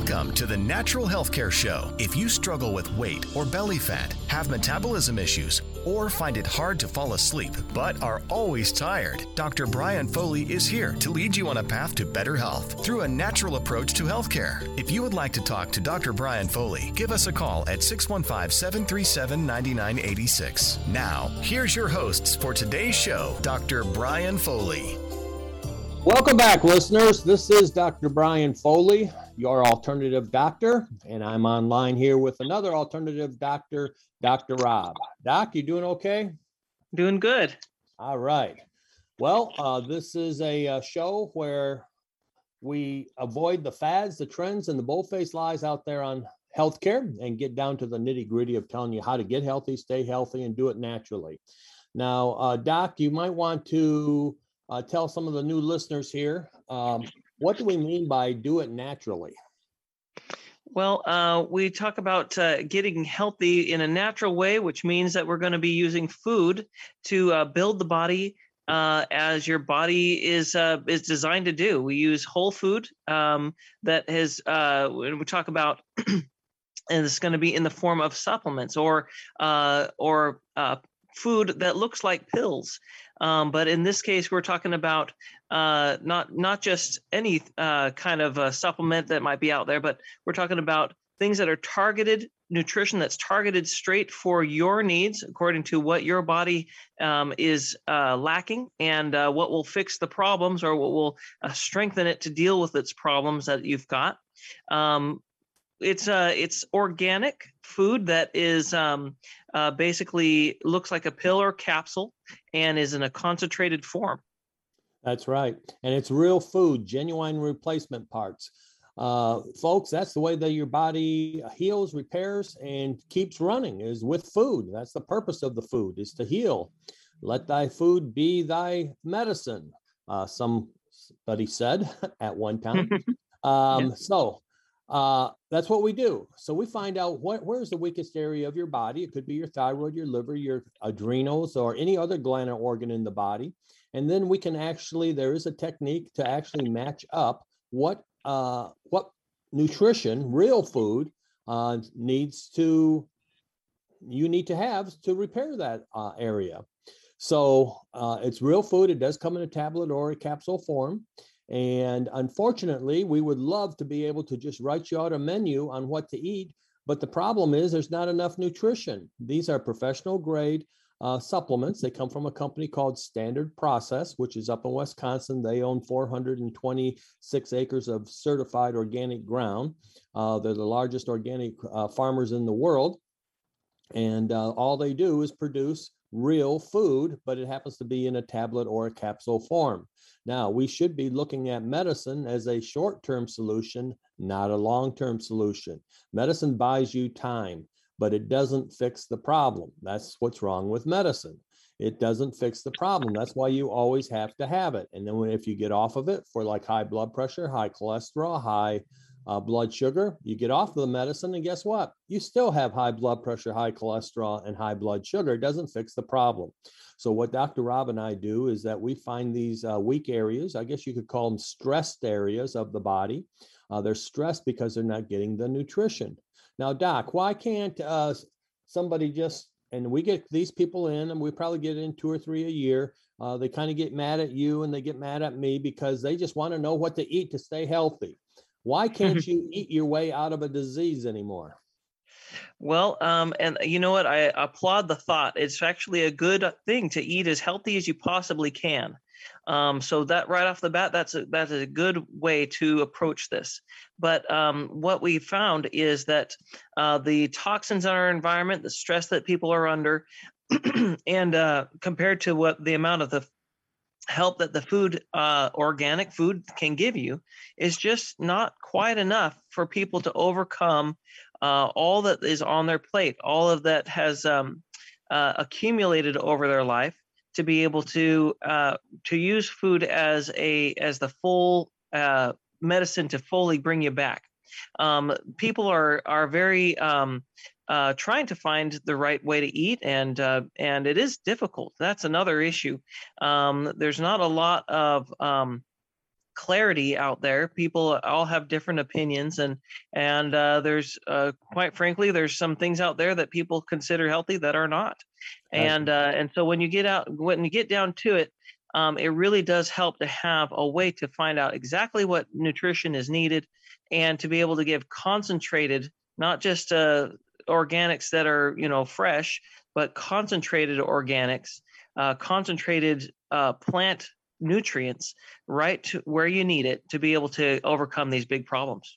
Welcome to the Natural Healthcare Show. If you struggle with weight or belly fat, have metabolism issues, or find it hard to fall asleep but are always tired, Dr. Brian Foley is here to lead you on a path to better health through a natural approach to healthcare. If you would like to talk to Dr. Brian Foley, give us a call at 615 737 9986. Now, here's your hosts for today's show, Dr. Brian Foley. Welcome back, listeners. This is Dr. Brian Foley, your alternative doctor, and I'm online here with another alternative doctor, Dr. Rob. Doc, you doing okay? Doing good. All right. Well, uh, this is a, uh show where we avoid the fads, the trends, and the bold-faced lies out there on healthcare and get down to the nitty-gritty of telling you how to get healthy, stay healthy, and do it naturally. Now, uh, Doc, you might want to uh, tell some of the new listeners here um, what do we mean by do it naturally? Well, uh, we talk about uh, getting healthy in a natural way, which means that we're going to be using food to uh, build the body uh, as your body is uh, is designed to do. We use whole food um, that has. Uh, we talk about. And it's going to be in the form of supplements or or food that looks like pills. Um, but in this case, we're talking about uh, not not just any uh, kind of supplement that might be out there, but we're talking about things that are targeted nutrition that's targeted straight for your needs according to what your body um, is uh, lacking and uh, what will fix the problems or what will uh, strengthen it to deal with its problems that you've got um, it's uh it's organic food that is um, uh, basically looks like a pill or capsule and is in a concentrated form. That's right. And it's real food, genuine replacement parts. Uh, folks, that's the way that your body heals, repairs, and keeps running is with food. That's the purpose of the food is to heal. Let thy food be thy medicine. Uh, somebody said at one time. Um, yeah. So uh, that's what we do. So we find out what where's the weakest area of your body. It could be your thyroid, your liver, your adrenals, or any other gland or organ in the body. And then we can actually there is a technique to actually match up what uh, what nutrition, real food, uh, needs to you need to have to repair that uh, area. So uh, it's real food. It does come in a tablet or a capsule form. And unfortunately, we would love to be able to just write you out a menu on what to eat. But the problem is there's not enough nutrition. These are professional grade uh, supplements. They come from a company called Standard Process, which is up in Wisconsin. They own 426 acres of certified organic ground. Uh, they're the largest organic uh, farmers in the world. And uh, all they do is produce real food, but it happens to be in a tablet or a capsule form. Now, we should be looking at medicine as a short term solution, not a long term solution. Medicine buys you time, but it doesn't fix the problem. That's what's wrong with medicine. It doesn't fix the problem. That's why you always have to have it. And then when, if you get off of it for like high blood pressure, high cholesterol, high uh, blood sugar. You get off of the medicine, and guess what? You still have high blood pressure, high cholesterol, and high blood sugar. It doesn't fix the problem. So, what Dr. Rob and I do is that we find these uh, weak areas, I guess you could call them stressed areas of the body. Uh, they're stressed because they're not getting the nutrition. Now, Doc, why can't uh, somebody just and we get these people in, and we probably get in two or three a year. Uh, they kind of get mad at you and they get mad at me because they just want to know what to eat to stay healthy. Why can't you eat your way out of a disease anymore? Well, um, and you know what? I applaud the thought. It's actually a good thing to eat as healthy as you possibly can. Um, so that right off the bat, that's a, that's a good way to approach this. But um, what we found is that uh, the toxins in our environment, the stress that people are under, and uh, compared to what the amount of the help that the food, uh, organic food, can give you is just not quite enough for people to overcome uh, all that is on their plate, all of that has um, uh, accumulated over their life to be able to uh, to use food as a as the full uh, medicine to fully bring you back. Um, people are are very um, uh, trying to find the right way to eat, and uh, and it is difficult. That's another issue. Um, there's not a lot of um, clarity out there. People all have different opinions, and and uh, there's uh, quite frankly, there's some things out there that people consider healthy that are not. And uh, and so when you get out, when you get down to it, um, it really does help to have a way to find out exactly what nutrition is needed, and to be able to give concentrated, not just uh, organics that are you know fresh, but concentrated organics, uh, concentrated uh, plant nutrients right where you need it to be able to overcome these big problems.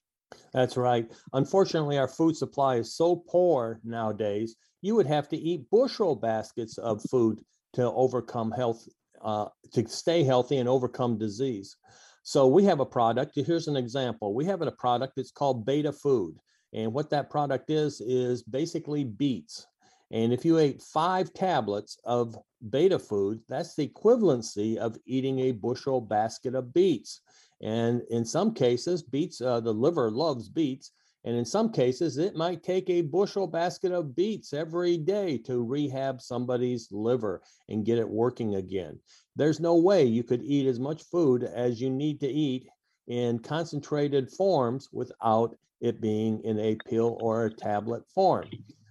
That's right. Unfortunately, our food supply is so poor nowadays, you would have to eat bushel baskets of food to overcome health, uh, to stay healthy and overcome disease. So we have a product. Here's an example. We have a product that's called Betafood. And what that product is, is basically beets. And if you ate five tablets of Betafood, that's the equivalency of eating a bushel basket of beets. And in some cases, beets, uh, the liver loves beets. And in some cases, it might take a bushel basket of beets every day to rehab somebody's liver and get it working again. There's no way you could eat as much food as you need to eat in concentrated forms without it being in a pill or a tablet form.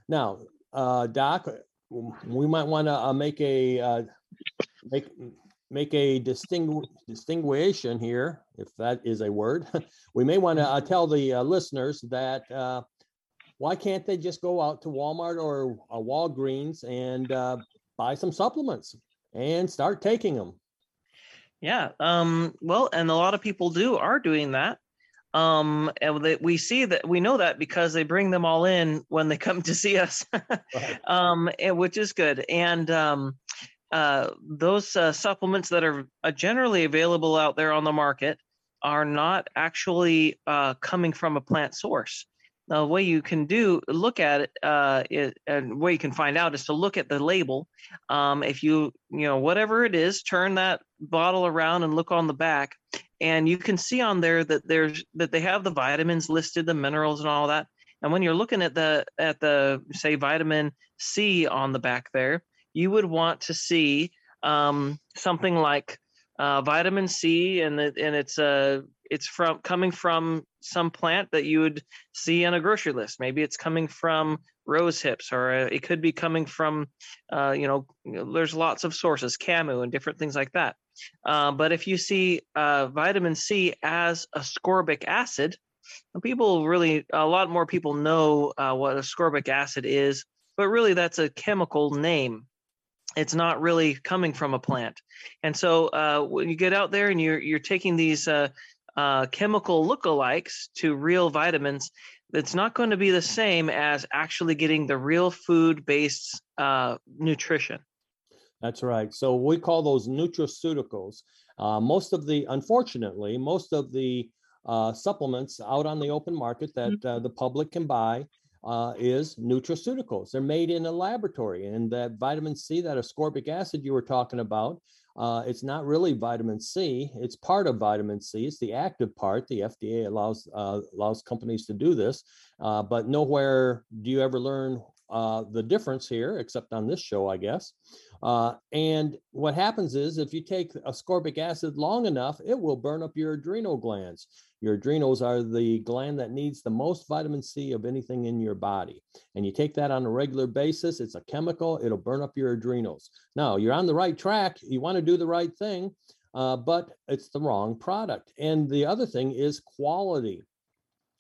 Now, uh, Doc, we might want to uh, make a uh, make make a distingu- distinguishing here, if that is a word. we may want to uh, tell the uh, listeners that uh, why can't they just go out to Walmart or Walgreens and buy some supplements and start taking them? Yeah. Um, well, and a lot of people do are doing that um and we see that we know that because they bring them all in when they come to see us right. um and, which is good and um uh those uh, supplements that are uh, generally available out there on the market are not actually uh coming from a plant source now the way you can do look at it, uh, it and way you can find out is to look at the label. Um, if you you know whatever it is, turn that bottle around and look on the back, and you can see on there that there's that they have the vitamins listed, the minerals and all that. And when you're looking at the at the say vitamin C on the back there, you would want to see um, something like uh, vitamin C, and the, and it's uh, it's from coming from some plant that you would see on a grocery list. Maybe it's coming from rose hips, or uh, it could be coming from, uh, you, know, there's lots of sources, camu and different things like that. Uh, but if you see uh, vitamin C as ascorbic acid, people really, a lot more people know uh, what ascorbic acid is, but really that's a chemical name it's not really coming from a plant. And so uh, when you get out there and you're you're taking these uh, uh, chemical lookalikes to real vitamins, it's not going to be the same as actually getting the real food based uh, nutrition. That's right. So we call those nutraceuticals. Uh, most of the, unfortunately, most of the uh, supplements out on the open market that mm-hmm. uh, the public can buy uh, is nutraceuticals. They're made in a laboratory, and that vitamin C, that ascorbic acid you were talking about, uh, it's not really vitamin C. It's part of vitamin C. It's the active part. The FDA allows uh, allows companies to do this, uh, but nowhere do you ever learn uh, the difference here, except on this show, I guess. Uh, and what happens is if you take ascorbic acid long enough, it will burn up your adrenal glands. Your adrenals are the gland that needs the most vitamin C of anything in your body. And you take that on a regular basis, it's a chemical, it'll burn up your adrenals. Now, you're on the right track, you want to do the right thing, uh, but it's the wrong product. And the other thing is quality.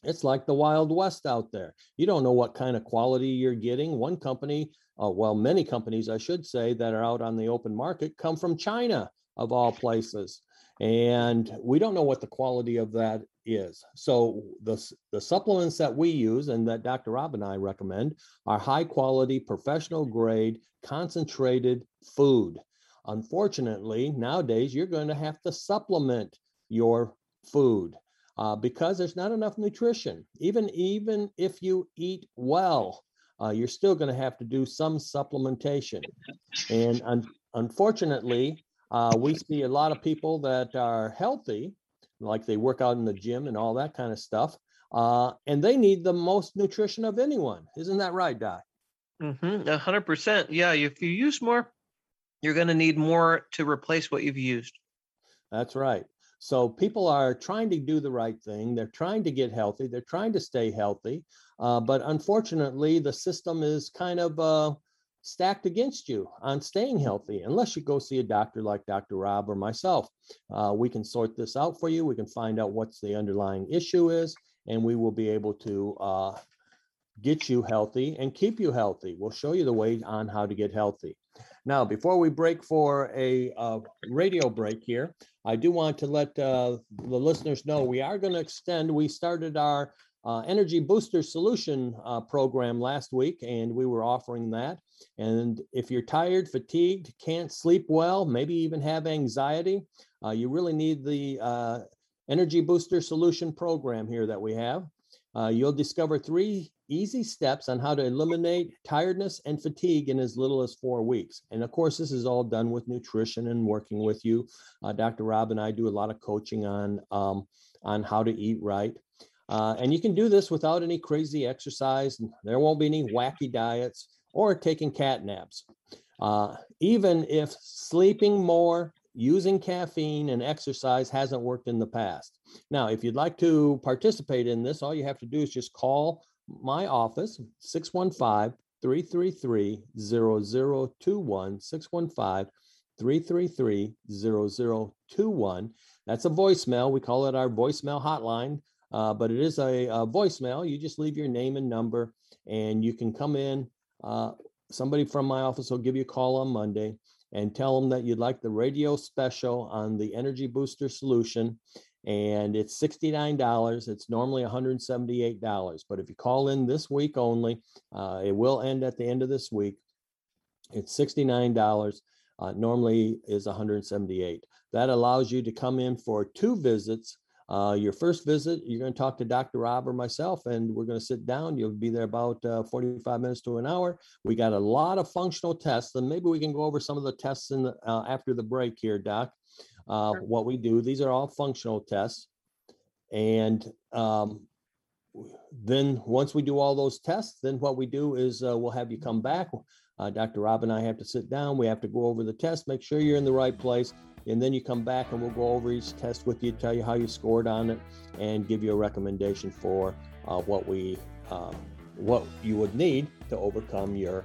It's like the Wild West out there. You don't know what kind of quality you're getting. One company, uh, well, many companies, I should say, that are out on the open market come from China, of all places and we don't know what the quality of that is. So the, the supplements that we use and that Dr. Rob and I recommend are high quality, professional grade, concentrated food. Unfortunately, nowadays you're going to have to supplement your food uh, because there's not enough nutrition. Even even if you eat well, uh, you're still going to have to do some supplementation. And un- unfortunately, uh, we see a lot of people that are healthy, like they work out in the gym and all that kind of stuff, uh, and they need the most nutrition of anyone. Isn't that right, Doc? Mm-hmm, 100%. Yeah, if you use more, you're going to need more to replace what you've used. That's right. So people are trying to do the right thing. They're trying to get healthy. They're trying to stay healthy. Uh, but unfortunately, the system is kind of uh, stacked against you on staying healthy unless you go see a doctor like Dr. Rob or myself. Uh, we can sort this out for you. We can find out what's the underlying issue is, and we will be able to uh, get you healthy and keep you healthy. We'll show you the way on how to get healthy. Now, before we break for a uh, radio break here, I do want to let uh, the listeners know we are going to extend. We started our uh, energy booster solution uh, program last week, and we were offering that. And if you're tired, fatigued, can't sleep well, maybe even have anxiety, uh, you really need the uh, energy booster solution program here that we have. Uh, you'll discover three easy steps on how to eliminate tiredness and fatigue in as little as four weeks. And of course, this is all done with nutrition and working with you. Uh, Dr. Rob and I do a lot of coaching on um, on how to eat right. Uh, and you can do this without any crazy exercise. There won't be any wacky diets or taking cat naps. Uh, even if sleeping more, using caffeine, and exercise hasn't worked in the past. Now, if you'd like to participate in this, all you have to do is just call my office, 615 333 0021. 615 333 0021. That's a voicemail. We call it our voicemail hotline. Uh, but it is a, a, voicemail. You just leave your name and number, and you can come in. Uh, somebody from my office will give you a call on Monday and tell them that you'd like the radio special on the Energy Booster solution. And it's $69. It's normally $178. But if you call in this week only, uh, it will end at the end of this week. It's $69. Uh, normally is 178. That allows you to come in for two visits uh, your first visit, you're going to talk to Dr. Rob or myself, and we're going to sit down. You'll be there about uh, 45 minutes to an hour. We got a lot of functional tests, and maybe we can go over some of the tests in the, uh, after the break here, Doc. Uh, sure. What we do, these are all functional tests. And um, then once we do all those tests, then what we do is uh, we'll have you come back. Uh, Dr. Rob and I have to sit down. We have to go over the test, make sure you're in the right place and then you come back and we'll go over each test with you, tell you how you scored on it, and give you a recommendation for uh, what we uh, what you would need to overcome your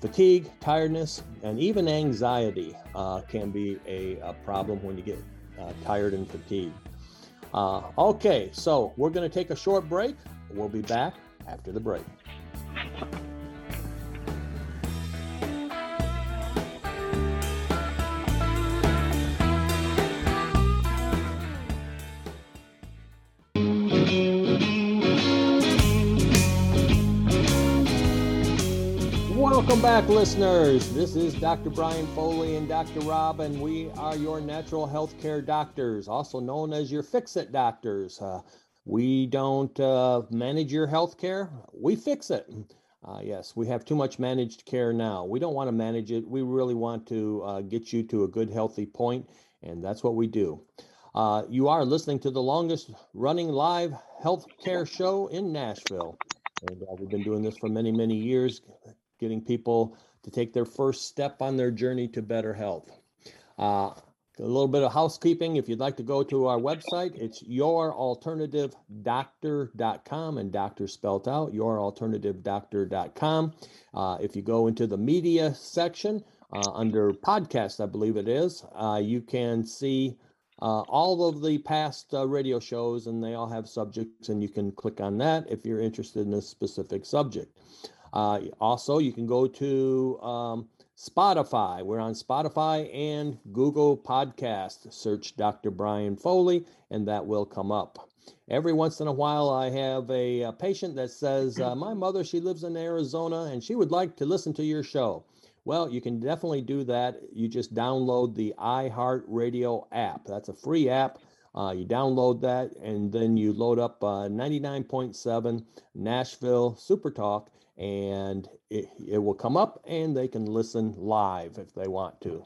fatigue, tiredness, and even anxiety uh, can be a, a, problem when you get uh, tired and fatigued. Uh, okay, so we're going to take a short break. We'll be back after the break. Welcome back, listeners. This is Dr. Brian Foley and Dr. Rob, and we are your natural health care doctors, also known as your fix it doctors. Uh, we don't uh, manage your health care, we fix it. Uh, yes, we have too much managed care now. We don't want to manage it. We really want to uh, get you to a good, healthy point, and that's what we do. Uh, you are listening to the longest running live health care show in Nashville. And uh, we've been doing this for many, many years, getting people to take their first step on their journey to better health. Uh, a little bit of housekeeping. If you'd like to go to our website, it's youralternativedoctor.com and doctor spelled out, youralternativedoctor.com. Uh, if you go into the media section uh, under podcast, I believe it is, uh, you can see uh, all of the past uh, radio shows and they all have subjects and you can click on that if you're interested in a specific subject. Uh, also, you can go to um, Spotify. We're on Spotify and Google Podcast. Search Dr. Brian Foley, and that will come up. Every once in a while, I have a, a patient that says, uh, My mother, she lives in Arizona and she would like to listen to your show. Well, you can definitely do that. You just download the iHeartRadio app. That's a free app. Uh, you download that and then you load up uh, 99.7 Nashville Super Talk and it, it will come up and they can listen live if they want to.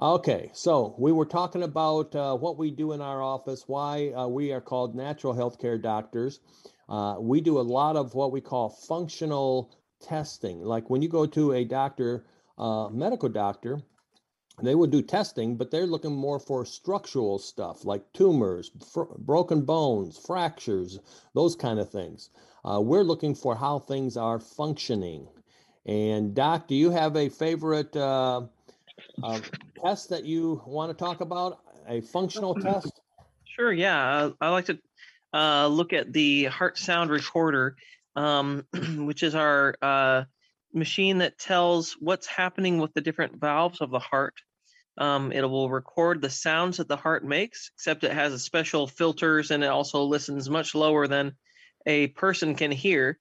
Okay, so we were talking about uh, what we do in our office, why uh, we are called natural healthcare doctors. Uh, we do a lot of what we call functional testing. Like when you go to a doctor, uh, medical doctor, they would do testing, but they're looking more for structural stuff like tumors, fr- broken bones, fractures, those kind of things. Uh, we're looking for how things are functioning. And Doc, do you have a favorite uh, uh, test that you want to talk about? A functional test? Sure. Yeah, I like to uh, look at the heart sound recorder, um, which is our uh, machine that tells what's happening with the different valves of the heart. Um, it will record the sounds that the heart makes, except it has a special filters and it also listens much lower than a person can hear.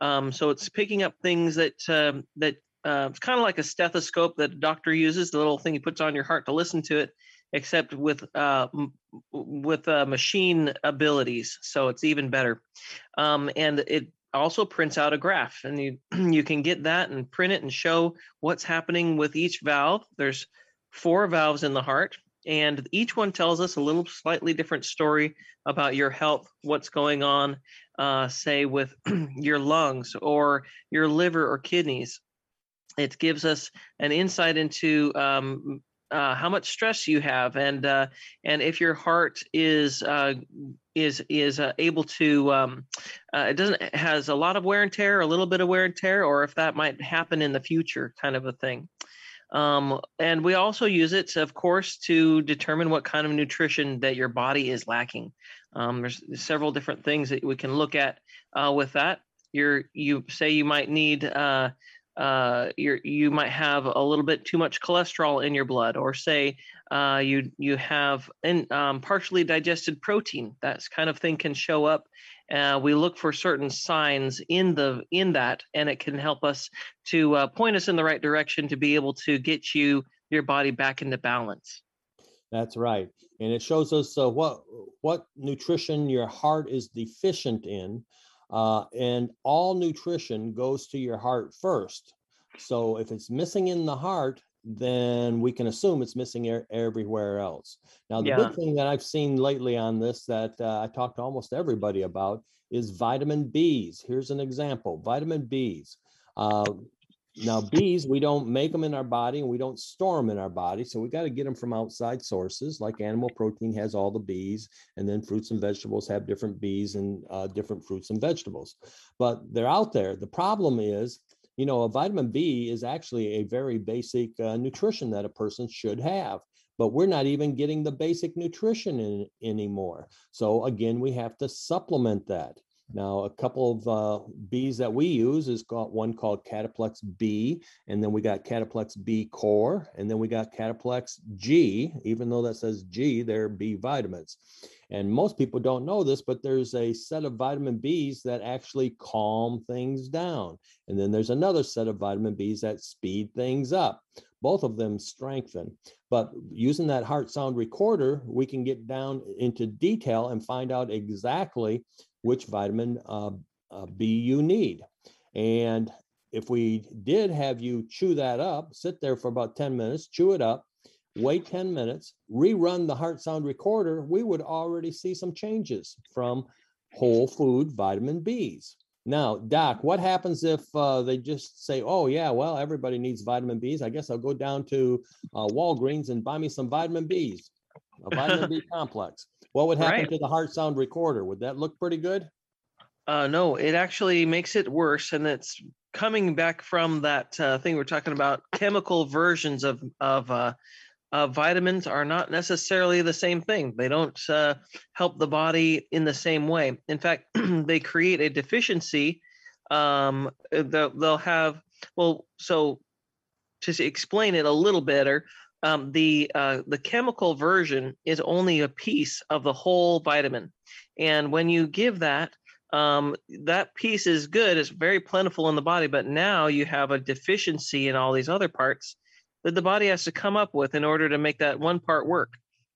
Um, so it's picking up things that uh, that uh, it's kind of like a stethoscope that a doctor uses, the little thing he puts on your heart to listen to it, except with uh, with uh, machine abilities. So it's even better. Um, and it also prints out a graph, and you you can get that and print it and show what's happening with each valve. There's four valves in the heart, and each one tells us a little slightly different story about your health, what's going on, uh, say with your lungs or your liver or kidneys. It gives us an insight into um, uh, how much stress you have, and uh, and if your heart is uh, is is uh, able to um, uh, it doesn't has a lot of wear and tear, a little bit of wear and tear, or if that might happen in the future, kind of a thing. Um, and we also use it, of course, to determine what kind of nutrition that your body is lacking. Um, there's several different things that we can look at uh, with that. You're, you say you might need, uh, uh, you you might have a little bit too much cholesterol in your blood, or say uh, you you have in, um, partially digested protein. That kind of thing can show up uh, we look for certain signs in the in that and it can help us to uh, point us in the right direction to be able to get you your body back into balance. That's right and it shows us uh, what what nutrition your heart is deficient in uh, and all nutrition goes to your heart first. So if it's missing in the heart then we can assume it's missing er- everywhere else. Now, the yeah. big thing that I've seen lately on this that uh, I talked to almost everybody about is vitamin Bs. Here's an example vitamin Bs. Uh, now, bees, we don't make them in our body and we don't store them in our body. So we got to get them from outside sources, like animal protein has all the bees, and then fruits and vegetables have different bees and uh, different fruits and vegetables. But they're out there. The problem is you know, a vitamin B is actually a very basic uh, nutrition that a person should have, but we're not even getting the basic nutrition in anymore. So again, we have to supplement that. Now, a couple of uh, Bs that we use is got one called Cataplex B, and then we got Cataplex B Core, and then we got Cataplex G. Even though that says G, they're B vitamins. And most people don't know this, but there's a set of vitamin Bs that actually calm things down. And then there's another set of vitamin Bs that speed things up. Both of them strengthen. But using that heart sound recorder, we can get down into detail and find out exactly which vitamin uh, uh, B you need. And if we did have you chew that up, sit there for about 10 minutes, chew it up, wait 10 minutes, rerun the heart sound recorder, we would already see some changes from whole food vitamin Bs. Now, Doc, what happens if uh, they just say, oh, yeah, well, everybody needs vitamin Bs. I guess I'll go down to uh, Walgreens and buy me some vitamin Bs, a vitamin B complex. What would happen right. to the heart sound recorder? Would that look pretty good? Uh, no, it actually makes it worse. And it's coming back from that uh, thing we're talking about chemical versions of, of uh, uh, vitamins are not necessarily the same thing. They don't uh, help the body in the same way. In fact, they create a deficiency. Um, they'll, they'll have, well, so to explain it a little better, um, the uh, the chemical version is only a piece of the whole vitamin, and when you give that, um, that piece is good. It's very plentiful in the body, but now you have a deficiency in all these other parts, that the body has to come up with in order to make that one part work.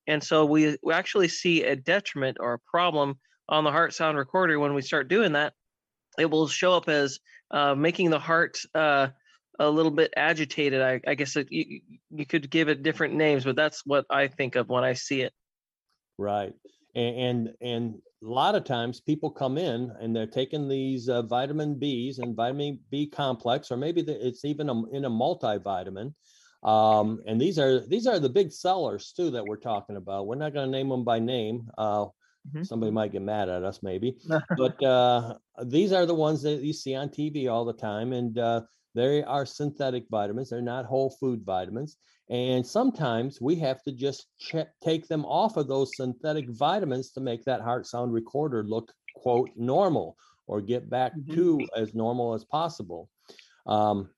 And so we, we actually see a detriment or a problem on the heart sound recorder when we start doing that. It will show up as uh, making the heart uh, a little bit agitated. I, I guess it, you, you could give it different names, but that's what I think of when I see it. Right. And, and, and a lot of times people come in and they're taking these uh, vitamin Bs and vitamin B complex, or maybe the, it's even a, in a multivitamin Um, and these are these are the big sellers too that we're talking about. We're not going to name them by name. Uh, mm-hmm. Somebody might get mad at us, maybe. but uh, these are the ones that you see on TV all the time, and uh, they are synthetic vitamins. They're not whole food vitamins. And sometimes we have to just check, take them off of those synthetic vitamins to make that heart sound recorder look, quote, normal or get back mm-hmm. to as normal as possible. Um,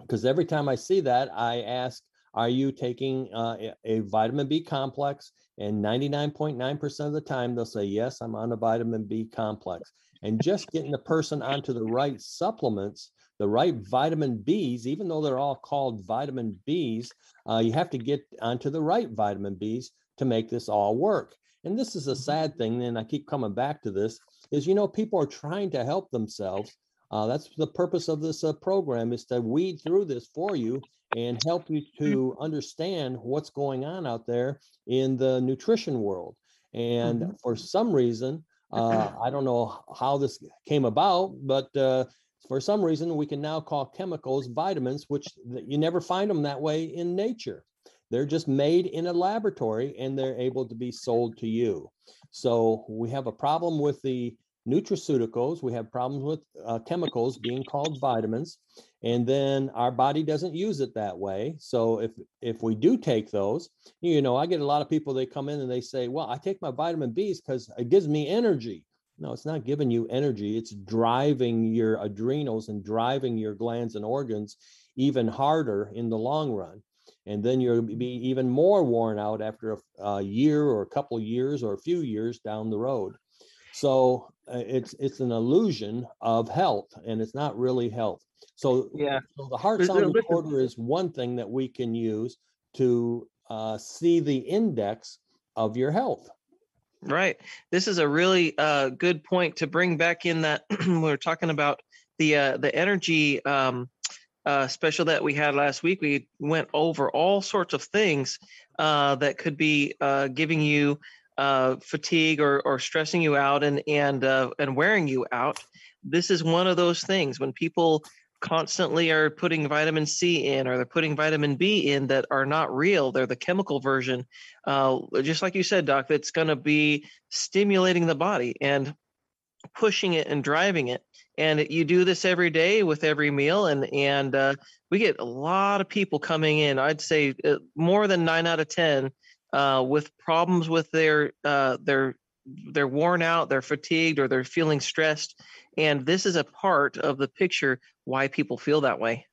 because every time I see that, I ask, are you taking uh, a vitamin B complex? And 99.9% of the time, they'll say, yes, I'm on a vitamin B complex. And just getting the person onto the right supplements, the right vitamin Bs, even though they're all called vitamin Bs, uh, you have to get onto the right vitamin Bs to make this all work. And this is a mm-hmm. sad thing, and I keep coming back to this, is you know, people are trying to help themselves uh, that's the purpose of this uh, program is to weed through this for you and help you to understand what's going on out there in the nutrition world. And mm-hmm. for some reason, uh, I don't know how this came about, but uh, for some reason, we can now call chemicals vitamins, which you never find them that way in nature. They're just made in a laboratory and they're able to be sold to you. So we have a problem with the nutraceuticals, we have problems with uh, chemicals being called vitamins, and then our body doesn't use it that way. So if if we do take those, you know, I get a lot of people they come in and they say, "Well, I take my vitamin B's because it gives me energy." No, it's not giving you energy. It's driving your adrenals and driving your glands and organs even harder in the long run. And then you'll be even more worn out after a, a year or a couple years or a few years down the road. So uh, it's it's an illusion of health, and it's not really health. So yeah, so the heart sound recorder is one thing that we can use to uh, see the index of your health. Right. This is a really uh, good point to bring back in that we we're talking about the uh, the energy um, uh, special that we had last week. We went over all sorts of things uh, that could be uh, giving you uh, fatigue or, or stressing you out and and and wearing you out. This is one of those things when people constantly are putting vitamin C in or they're putting vitamin B in that are not real. They're the chemical version. Uh, just like you said, Doc, that's going to be stimulating the body and pushing it and driving it. And you do this every day with every meal, and and uh, we get a lot of people coming in. I'd say uh, more than nine out of ten uh, with problems with their uh, their they're worn out, they're fatigued, or they're feeling stressed. And this is a part of the picture why people feel that way.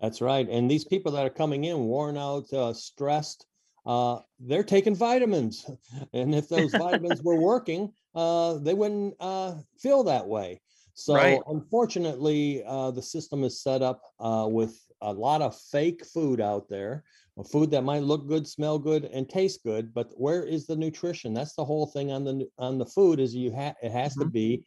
That's right. And these people that are coming in worn out, uh, stressed, uh, they're taking vitamins. And if those vitamins were working, uh, they wouldn't uh, feel that way. So, right. unfortunately, uh, the system is set up uh, with a lot of fake food out there food that might look good, smell good, and taste good, but where is the nutrition? That's the whole thing on the on the food is you have it has mm-hmm. to be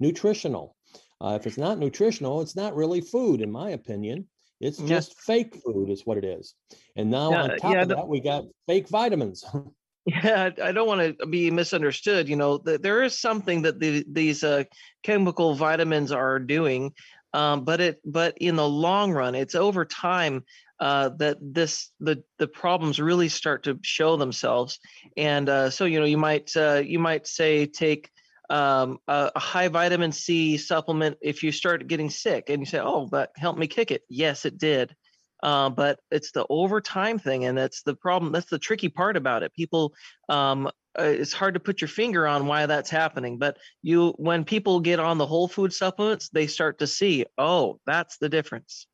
nutritional. Uh, if it's not nutritional, it's not really food, in my opinion. It's just fake food, is what it is. And now yeah, on top yeah, of that, we got fake vitamins. yeah, I don't want to be misunderstood. You know, there is something that the, these uh, chemical vitamins are doing, um, but it but in the long run, it's over time uh, that this the the problems really start to show themselves. And uh, so you know you might uh, you might say take um, a, a, high vitamin C supplement if you start getting sick, and you say, "Oh, that helped me kick it." Yes, it did. Uh, but it's the overtime thing, and that's the problem. That's the tricky part about it. People, um, uh, it's hard to put your finger on why that's happening. But you, when people get on the whole food supplements, they start to see, oh, that's the difference.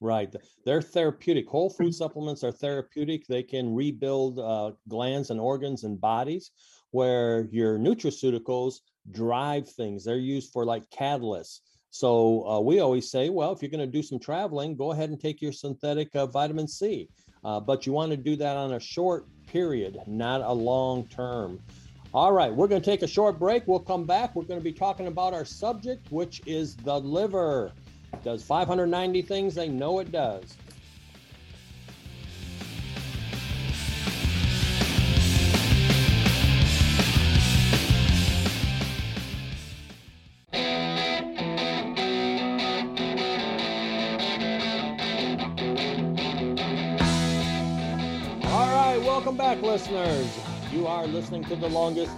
Right. They're therapeutic. Whole food supplements are therapeutic. They can rebuild uh, glands and organs and bodies, where your nutraceuticals drive things. They're used for like catalysts. So uh, we always say, well, if you're going to do some traveling, go ahead and take your synthetic uh, vitamin C. Uh, but you want to do that on a short period, not a long term. All right, we're going to take a short break. We'll come back. We're going to be talking about our subject, which is the liver does 590 things they know it does. Listeners. You are listening to the longest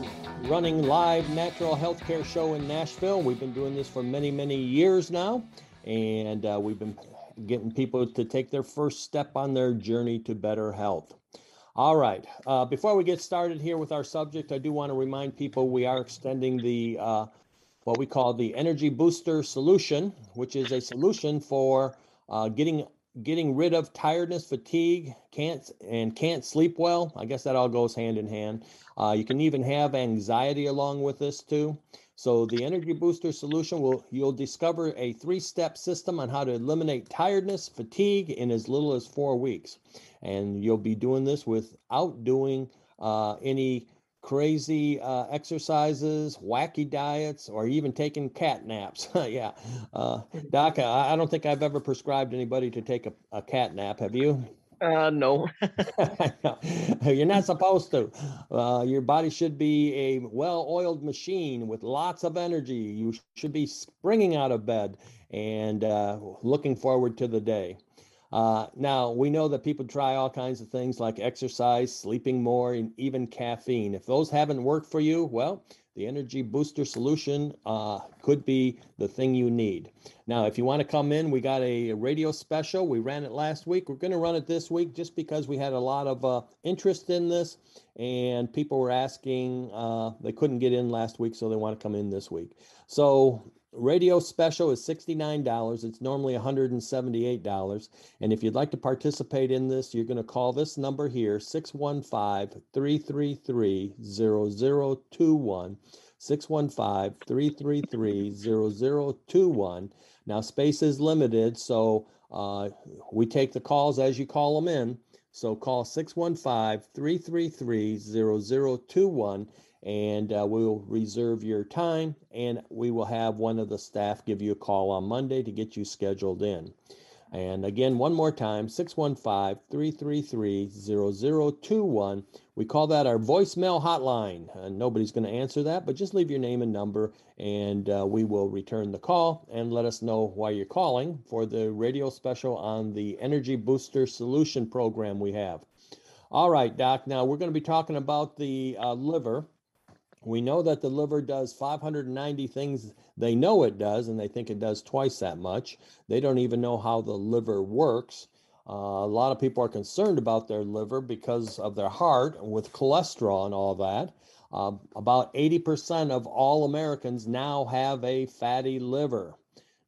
running live natural healthcare show in Nashville. We've been doing this for many, many years now, and uh, we've been getting people to take their first step on their journey to better health. All right. Uh, before we get started here with our subject, I do want to remind people we are extending the uh, what we call the Energy Booster Solution, which is a solution for uh, getting getting rid of tiredness, fatigue, can't and can't sleep well. I guess that all goes hand in hand. Uh, you can even have anxiety along with this too. So the Energy Booster solution will you'll discover a three-step system on how to eliminate tiredness, fatigue in as little as four weeks, and you'll be doing this without doing uh, any crazy uh, exercises, wacky diets, or even taking cat naps. yeah, uh, Doc, I, I, don't think I've ever prescribed anybody to take a, a cat nap. Have you? Uh, no. You're not supposed to. Uh, your body should be a well-oiled machine with lots of energy. You should be springing out of bed and uh, looking forward to the day. Uh, now, we know that people try all kinds of things like exercise, sleeping more, and even caffeine. If those haven't worked for you, well, the energy booster solution uh, could be the thing you need. Now, if you want to come in, we got a radio special. We ran it last week. We're going to run it this week just because we had a lot of uh, interest in this and people were asking, uh, they couldn't get in last week, so they want to come in this week. So radio special is $69. It's normally $178. And if you'd like to participate in this, you're going to call this number here 615 333 0021. 615 333 0021. Now, space is limited, so uh, we take the calls as you call them in. So call 615 333 0021 and uh, we'll reserve your time and we will have one of the staff give you a call on Monday to get you scheduled in. And again, one more time 615 333 0021. We call that our voicemail hotline. Uh, nobody's going to answer that, but just leave your name and number and uh, we will return the call and let us know why you're calling for the radio special on the Energy Booster Solution program we have. All right, Doc. Now we're going to be talking about the uh, liver we know that the liver does 590 things they know it does, and they think it does twice that much. They don't even know how the liver works. Uh, a lot of people are concerned about their liver because of their heart with cholesterol and all that. Uh, about 80% of all Americans now have a fatty liver.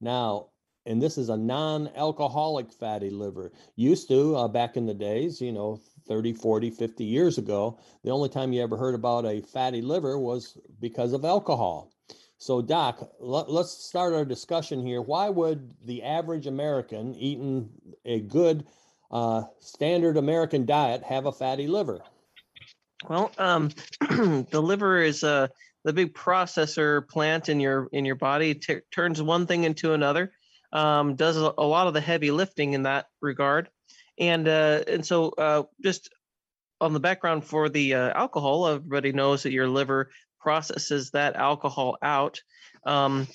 Now, and this is a non-alcoholic fatty liver. Used to, uh, back in the days, you know, 30, 40, 50 years ago, the only time you ever heard about a fatty liver was because of alcohol. So, Doc, let, us start our discussion here. Why would the average American eating a good uh, standard American diet have a fatty liver? Well, um, the liver is uh, the big processor plant in your in your body. T- turns one thing into another. Um, does a, a lot of the heavy lifting in that regard and uh, and so uh, just on the background for the uh, alcohol, everybody knows that your liver processes that alcohol out. Um,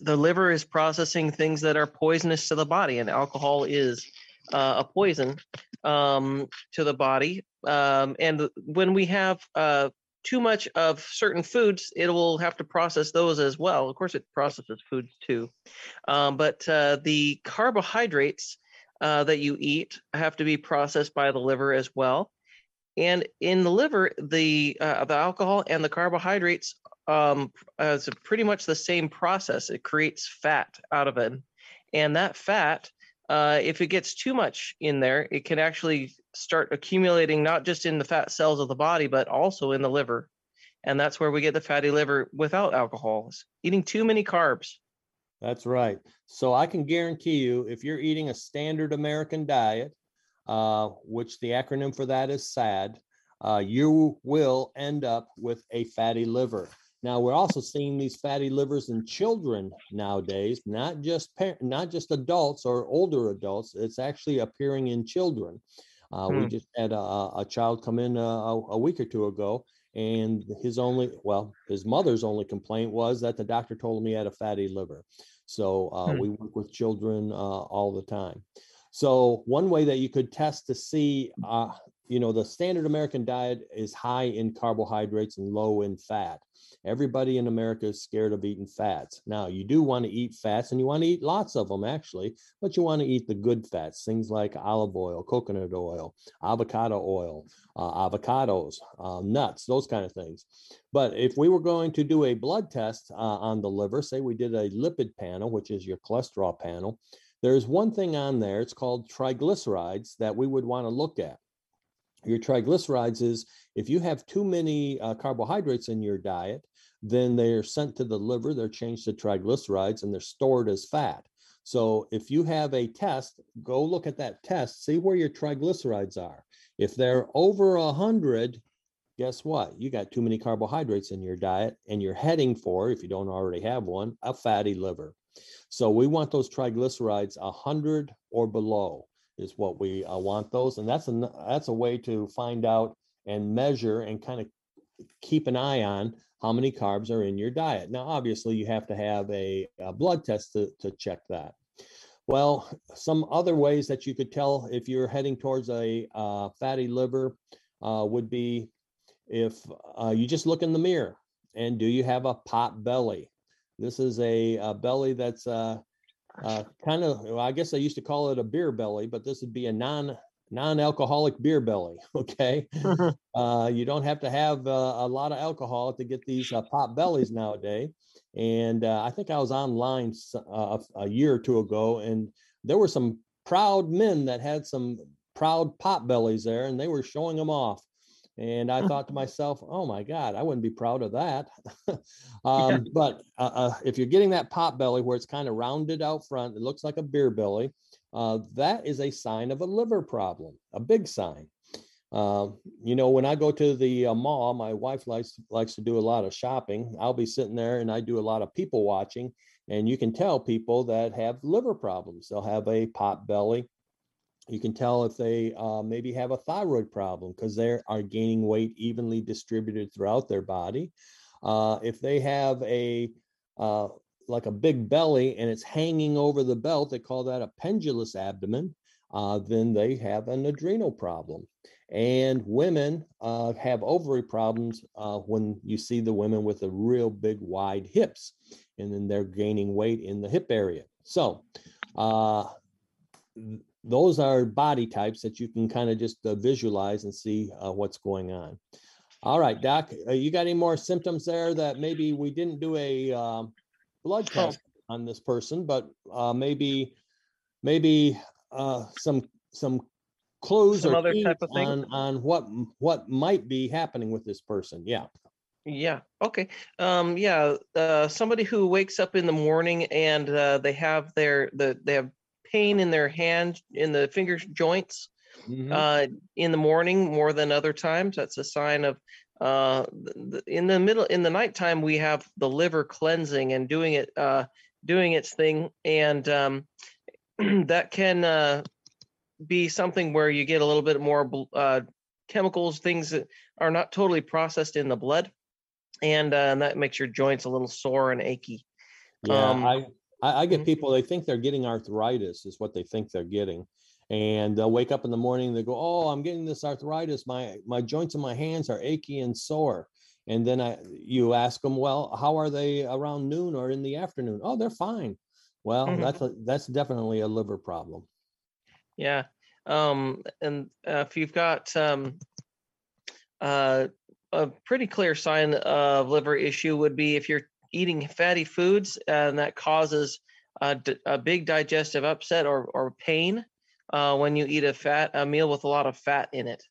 the liver is processing things that are poisonous to the body, and alcohol is uh, a poison um, to the body. Um, and when we have uh, too much of certain foods, it will have to process those as well. Of course, it processes foods too. Um, but uh, the carbohydrates uh, that you eat have to be processed by the liver as well. And in the liver, the uh, the alcohol and the carbohydrates um, is pretty much the same process. It creates fat out of it, and that fat, uh, if it gets too much in there, it can actually start accumulating not just in the fat cells of the body, but also in the liver, and that's where we get the fatty liver without alcohols. Eating too many carbs. That's right. So I can guarantee you, if you're eating a standard American diet, uh, which the acronym for that is SAD, uh, you will end up with a fatty liver. Now we're also seeing these fatty livers in children nowadays, not just par- not just adults or older adults. It's actually appearing in children. Uh, hmm. We just had a, a child come in uh, a, a, week or two ago, and his only well his mother's only complaint was that the doctor told him he had a fatty liver so uh, hmm. we work with children uh, all the time so one way that you could test to see uh, you know, the standard American diet is high in carbohydrates and low in fat. Everybody in America is scared of eating fats. Now, you do want to eat fats and you want to eat lots of them actually, but you want to eat the good fats, things like olive oil, coconut oil, avocado oil, uh, avocados, uh, nuts, those kind of things. But if we were going to do a blood test uh, on the liver, say we did a lipid panel, which is your cholesterol panel, there's one thing on there, it's called triglycerides that we would want to look at your triglycerides is if you have too many uh, carbohydrates in your diet, then they're sent to the liver, they're changed to triglycerides, and they're stored as fat. So if you have a test, go look at that test, see where your triglycerides are. If they're over a hundred, guess what? You got too many carbohydrates in your diet, and you're heading for, if you don't already have one, a fatty liver. So we want those triglycerides 100 or below is what we uh, want those, and that's a that's a way to find out and measure and kind of keep an eye on how many carbs are in your diet. Now, obviously, you have to have a, a blood test to, to check that. Well, some other ways that you could tell if you're heading towards a uh, fatty liver uh, would be if uh, you just look in the mirror and do you have a pot belly? This is a, a belly that's uh, kind of, well, I guess I used to call it a beer belly, but this would be a non non-alcoholic beer belly. Okay, uh, you don't have to have uh, a lot of alcohol to get these uh, pot bellies nowadays. And uh, I think I was online a year or two ago, and there were some proud men that had some proud pot bellies there, and they were showing them off. And I thought to myself, oh my God, I wouldn't be proud of that. um, yeah. But uh, uh, if you're getting that pot belly where it's kind of rounded out front, it looks like a beer belly, uh, that is a sign of a liver problem, a big sign. Uh, you know, when I go to the uh, mall, my wife likes likes to do a lot of shopping. I'll be sitting there and I do a lot of people watching, and you can tell people that have liver problems. They'll have a pot belly, you can tell if they uh, maybe have a thyroid problem because they are gaining weight evenly distributed throughout their body. Uh, if they have a uh, like a big belly and it's hanging over the belt, they call that a pendulous abdomen. Uh, then they have an adrenal problem. And women uh, have ovary problems uh, when you see the women with the real big wide hips, and then they're gaining weight in the hip area. So those are body types that you can kind of just uh, visualize and see uh, what's going on. All right, Doc, uh, you got any more symptoms there that maybe we didn't do a um, blood test on this person, but uh, maybe maybe uh, some some clues some or other type of thing on on what what might be happening with this person. Yeah. Yeah. Okay. Um, yeah. Uh, somebody who wakes up in the morning and uh, they have their the they have pain in their hand in the finger joints mm-hmm. uh, in the morning more than other times. That's a sign of uh, in the middle in the nighttime we have the liver cleansing and doing it uh, doing its thing, and um, that can uh, be something where you get a little bit more uh, chemicals, things that are not totally processed in the blood, and, uh, and that makes your joints a little sore and achy. Yeah, um, I I, I get mm-hmm. people, they think they're getting arthritis, is what they think they're getting. And they'll wake up in the morning, they go, Oh, I'm getting this arthritis. My my joints in my hands are achy and sore. And then I you ask them, Well, how are they around noon or in the afternoon? Oh, they're fine. Well, mm-hmm. that's a, that's definitely a liver problem. Yeah. Um, and uh, if you've got um, uh, a pretty clear sign of liver issue would be if you're eating fatty foods, and that causes a, a big digestive upset or, or pain uh, when you eat a fat a meal with a lot of fat in it.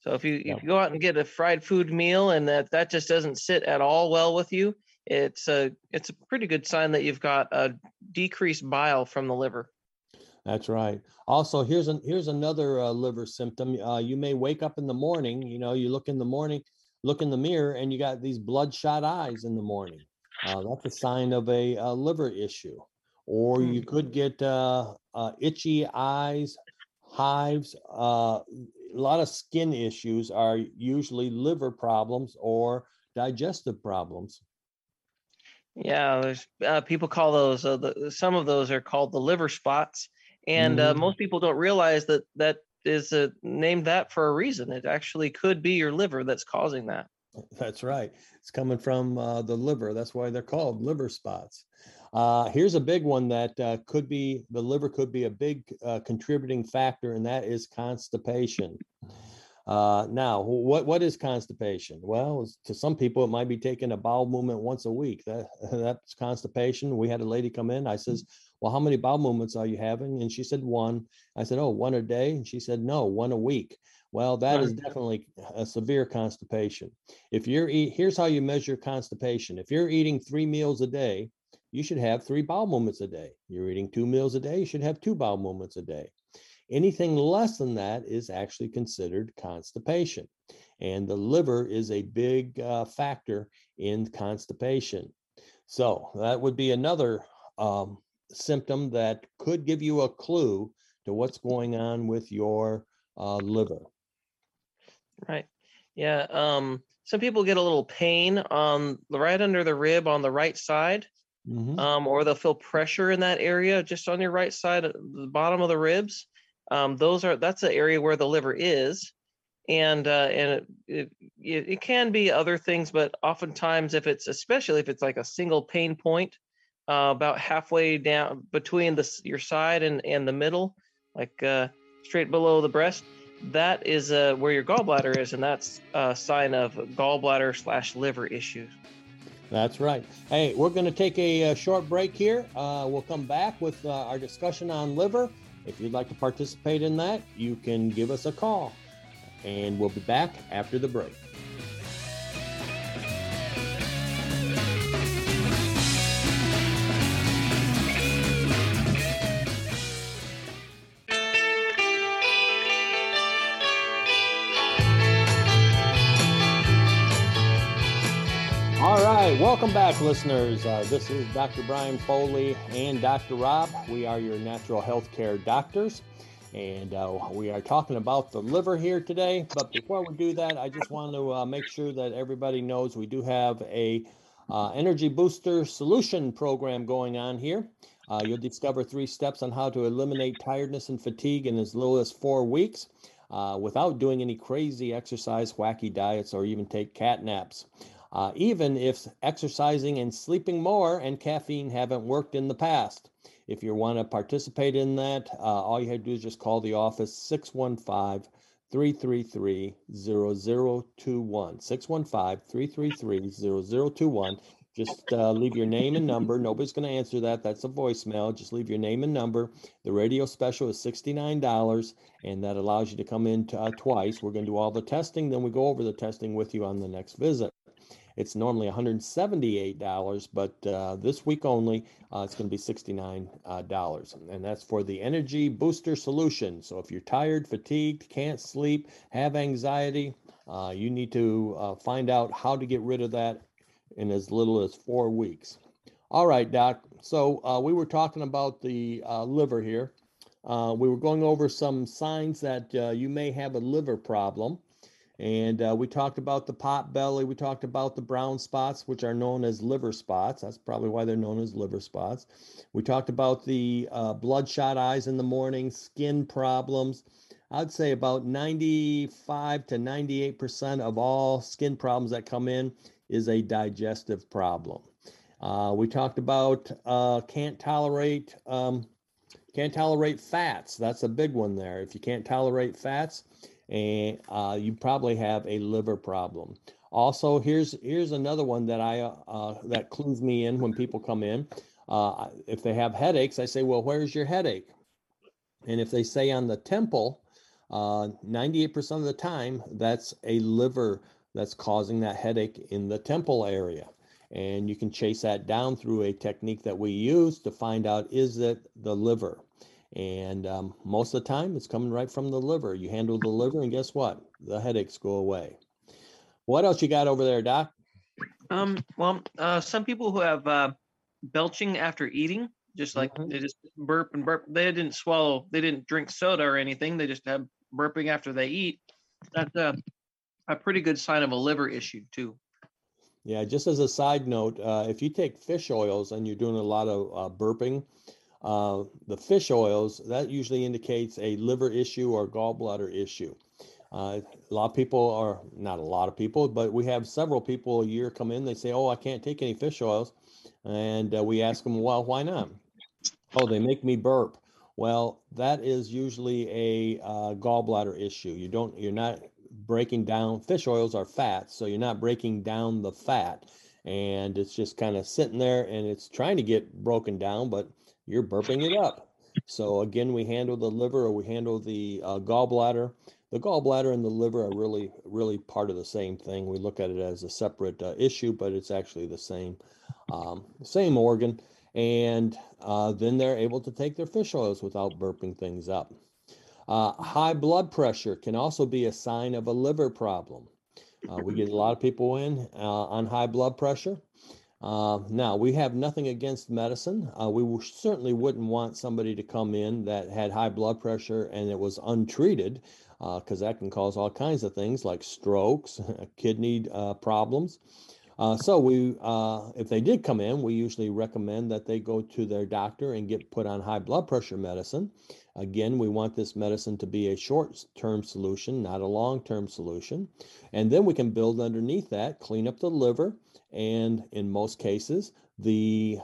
So if you yeah. if you go out and get a fried food meal and that that just doesn't sit at all well with you, it's a it's a pretty good sign that you've got a decreased bile from the liver. That's right. Also, here's an here's another uh, liver symptom. Uh, you may wake up in the morning. You know, you look in the morning, look in the mirror, and you got these bloodshot eyes in the morning. Uh, that's a sign of a, a liver issue. Or you hmm. could get uh, uh, itchy eyes, hives. Uh, a lot of skin issues are usually liver problems or digestive problems. Yeah, there's uh, people call those. Uh, the, some of those are called the liver spots, and uh, mm-hmm. most people don't realize that that is uh, named that for a reason. It actually could be your liver that's causing that. That's right. It's coming from uh, the liver. That's why they're called liver spots. Uh, here's a big one that uh, could be the liver could be a big uh, contributing factor, and that is constipation. Uh, now, what what is constipation? Well, to some people, it might be taking a bowel movement once a week. That that's constipation. We had a lady come in. I says, "Well, how many bowel movements are you having?" And she said one. I said, "Oh, one a day." And she said, "No, one a week." Well, that is definitely a severe constipation. If you're eat, here's how you measure constipation. If you're eating three meals a day, you should have three bowel movements a day. You're eating two meals a day, you should have two bowel movements a day. Anything less than that is actually considered constipation. And the liver is a big uh, factor in constipation. So that would be another um, symptom that could give you a clue to what's going on with your uh, liver. Right. Yeah. Um, some people get a little pain on the right under the rib on the right side, mm-hmm. um, or they'll feel pressure in that area just on your right side, the bottom of the ribs. Um, those are that's the area where the liver is, and uh, and it, it it can be other things, but oftentimes if it's especially if it's like a single pain point, uh, about halfway down between the your side and and the middle, like uh, straight below the breast, that is uh, where your gallbladder is, and that's a sign of gallbladder slash liver issues. That's right. Hey, we're going to take a, a, uh, short break here. Uh, we'll come back with uh, our discussion on liver. If you'd like to participate in that, you can give us a call, and we'll be back after the break. Right, welcome back, listeners. Uh, this is Dr. Brian Foley and Dr. Rob. We are your natural health care doctors, and uh, we are talking about the liver here today. But before we do that, I just want to uh, make sure that everybody knows we do have a uh, energy booster solution program going on here. Uh, you'll discover three steps on how to eliminate tiredness and fatigue in as little as four weeks. Uh, without doing any crazy exercise, wacky diets, or even take cat naps uh, even if exercising and sleeping more and caffeine haven't worked in the past. If you want to participate in that, uh, all you have to do is just call the office 615 333 0021. 615 333 0021. Just uh, leave your name and number. Nobody's going to answer that. That's a voicemail. Just leave your name and number. The radio special is $69, and that allows you to come in uh, twice. We're going to do all the testing, then we go over the testing with you on the next visit. It's normally $178, but uh, this week only, uh, it's going to be $69. Uh, and that's for the Energy Booster Solution. So if you're tired, fatigued, can't sleep, have anxiety, uh, you need to uh, find out how to get rid of that in as little as four weeks. All right, Doc. So uh, we were talking about the liver here. we were going over some signs that you may have a liver problem. And uh, we talked about the pot belly. We talked about the brown spots, which are known as liver spots. That's probably why they're known as liver spots. We talked about the uh, bloodshot eyes in the morning, skin problems. I'd say about 95 to 98% of all skin problems that come in is a digestive problem. Uh, we talked about uh, can't tolerate um, can't tolerate fats. That's a big one there. If you can't tolerate fats, and uh, you probably have a liver problem. Also, here's here's another one that I uh, that clues me in when people come in. Uh, if they have headaches, I say, "Well, where's your headache?" And if they say on the temple, 98% uh, of the time, that's a liver that's causing that headache in the temple area. And you can chase that down through a technique that we use to find out is it the liver. And um, most of the time, it's coming right from the liver. You handle the liver, and guess what? The headaches go away. What else you got over there, Doc? Um, well, uh, some people who have uh, belching after eating, just like mm-hmm. they just burp and burp. They didn't swallow, they didn't drink soda or anything. They just have burping after they eat. That's a, a pretty good sign of a liver issue, too. Yeah, just as a side note, uh, if you take fish oils and you're doing a lot of uh, burping, uh, the fish oils, that usually indicates a liver issue or gallbladder issue. Uh, a lot of people are not a lot of people, but we have several people a year come in. They say, "Oh, I can't take any fish oils," and uh, we ask them, "Well, why not?" Oh, they make me burp. Well, that is usually a uh, gallbladder issue. You don't, you're not breaking down. Fish oils are fat, so you're not breaking down the fat, and it's just kind of sitting there, and it's trying to get broken down, but you're burping it up. So again, we handle the liver or we handle the uh, gallbladder. The gallbladder and the liver are really, really part of the same thing. We look at it as a separate uh, issue, but it's actually the same, um, same organ. And uh, then they're able to take their fish oils without burping things up. Uh, high blood pressure can also be a sign of a liver problem. Uh, we get a lot of people in uh, on high blood pressure. Uh, now, we have nothing against medicine. Uh, we certainly wouldn't want somebody to come in that had high blood pressure and it was untreated, because uh, that can cause all kinds of things like strokes, kidney uh, problems. Uh, so we, uh, if they did come in, we usually recommend that they go to their doctor and get put on high blood pressure medicine. Again, we want this medicine to be a short-term solution, not a long-term solution. And then we can build underneath that, clean up the liver, and in most cases, the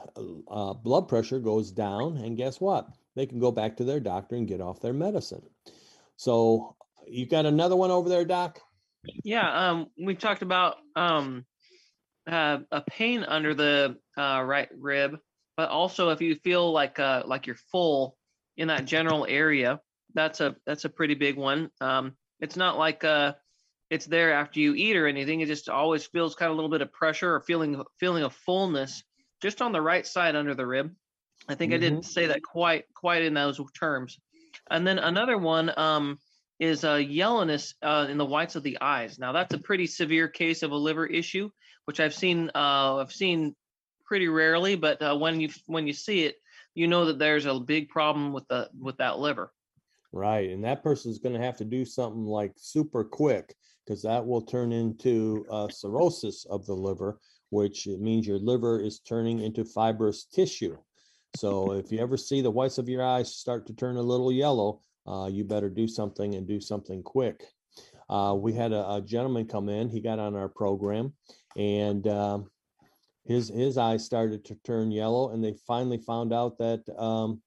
uh, blood pressure goes down. And guess what? They can go back to their doctor and get off their medicine. So you got another one over there, Doc? Yeah, um, we talked about um, uh, a pain under the uh, right rib, but also if you feel like uh, like you're full in that general area, that's a that's a pretty big one. Um, it's not like uh, it's there after you eat or anything. It just always feels kind of a little bit of pressure or feeling feeling of fullness just on the right side under the rib. I think mm-hmm. I didn't say that quite quite in those terms. And then another one um, is uh, yellowness uh, in the whites of the eyes. Now that's a pretty severe case of a liver issue, which I've seen uh, I've seen pretty rarely. But uh, when you when you see it, you know that there's a big problem with the with that liver. Right, and that person's going to have to do something like super quick because that will turn into uh, cirrhosis of the liver, which means your liver is turning into fibrous tissue. So if you ever see the whites of your eyes start to turn a little yellow, uh, you better do something and do something quick. Uh, we had a, a, gentleman come in. He got on our program, and um, his his eyes started to turn yellow. And they finally found out that um,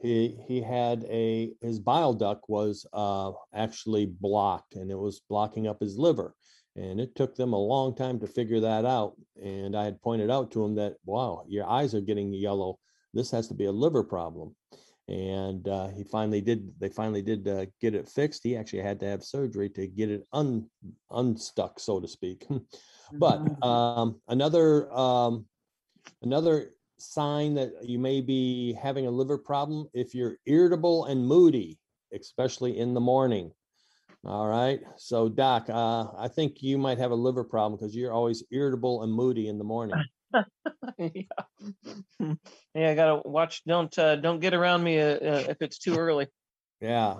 he he had a his bile duct was uh, actually blocked and it was blocking up his liver and it took them a long time to figure that out and i had pointed out to him that wow your eyes are getting yellow this has to be a liver problem and uh, he finally did they finally did uh, get it fixed he actually had to have surgery to get it un, unstuck so to speak but mm-hmm. um, another um, another sign that you may be having a liver problem if you're irritable and moody, especially in the morning. All right. So, Doc, uh, I think you might have a liver problem because you're always irritable and moody in the morning. Yeah. yeah, I gotta watch. Don't uh, don't get around me uh, uh, if it's too early. Yeah,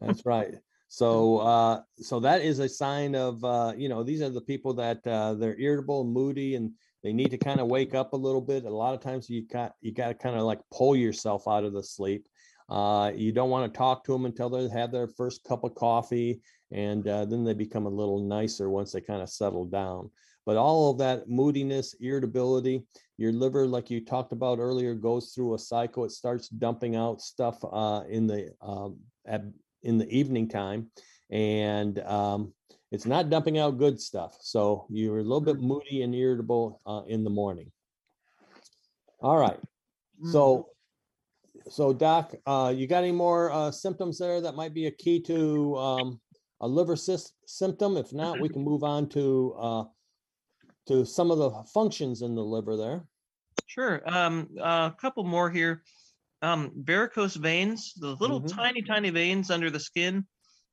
that's right. So, uh, so that is a sign of uh, you know these are the people that uh, they're irritable and moody and they need to kind of wake up a little bit. A lot of times you got you got to kind of like pull yourself out of the sleep. Uh, you don't want to talk to them until they have their first cup of coffee, and uh, then they become a little nicer once they kind of settle down. But all of that moodiness, irritability, your liver, like you talked about earlier, goes through a cycle. It starts dumping out stuff uh, in the um, at, in the evening time, and um, it's not dumping out good stuff. So you're a little bit mm-hmm. moody and irritable uh, in the morning. All right. So, mm-hmm. so Doc, uh, you got any more uh, symptoms there that might be a key to um, a liver cyst symptom? If not, we can move on to uh, to some of the functions in the liver there. Sure. Um, a couple more here. Um, varicose veins, the little mm-hmm. tiny, tiny veins under the skin.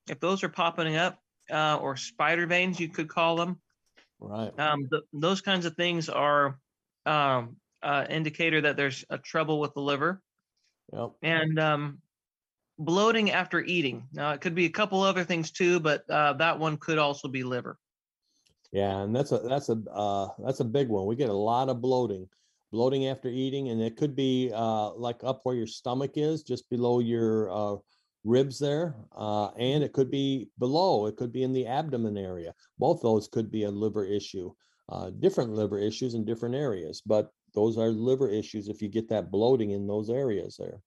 If those are popping up, uh, or spider veins, you could call them. Right. Um, those kinds of things are um, uh, indicator that there's a trouble with the liver. Yep. And um, bloating after eating. Now it could be a couple other things too, but uh, that one could also be liver. Yeah, and that's a that's a uh, that's a big one. We get a lot of bloating bloating after eating, and it could be uh, like up where your stomach is, just below your uh, ribs there, uh, and it could be below. It could be in the abdomen area. Both those could be a liver issue. Uh, different liver issues in different areas, but those are liver issues if you get that bloating in those areas there.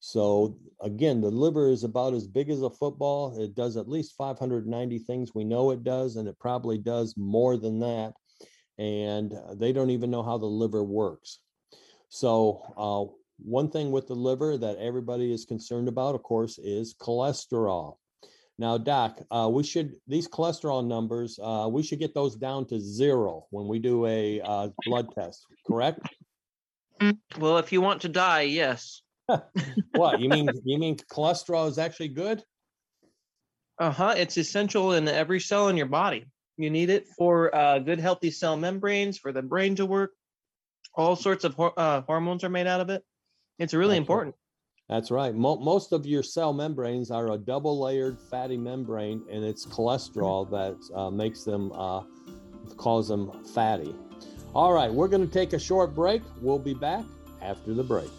So again, the liver is about as big as a football. It does at least 590 things we know it does, and it probably does more than that. And uh, they don't even know how the liver works. So uh, one thing with the liver that everybody is concerned about, of course, is cholesterol. Now, Doc, uh, we should these cholesterol numbers, uh, we should get those down to zero when we do a uh, blood test, correct? Well, if you want to die, yes. What you mean? You mean cholesterol is actually good? Uh huh. It's essential in every cell in your body. You need it for uh, good, healthy cell membranes, for the brain to work. All sorts of hor- uh, hormones are made out of it. It's really That's right. important. That's right. Mo- most of your cell membranes are a double layered fatty membrane, and it's cholesterol that uh, makes them uh, cause them fatty. All right, we're going to take a short break. We'll be back after the break.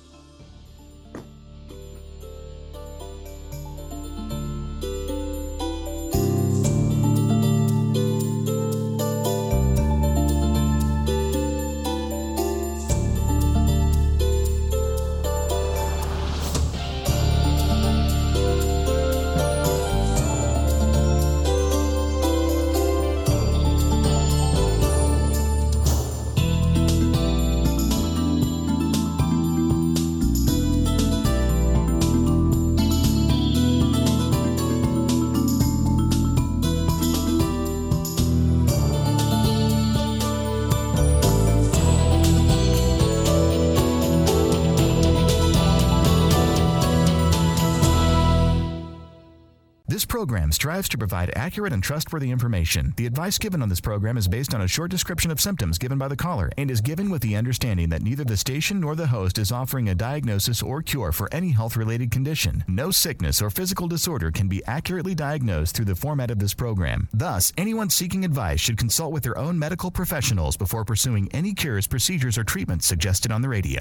Strives to provide accurate and trustworthy information. The advice given on this program is based on a short description of symptoms given by the caller and is given with the understanding that neither the station nor the host is offering a diagnosis or cure for any health related condition. No sickness or physical disorder can be accurately diagnosed through the format of this program. Thus, anyone seeking advice should consult with their own medical professionals before pursuing any cures, procedures, or treatments suggested on the radio.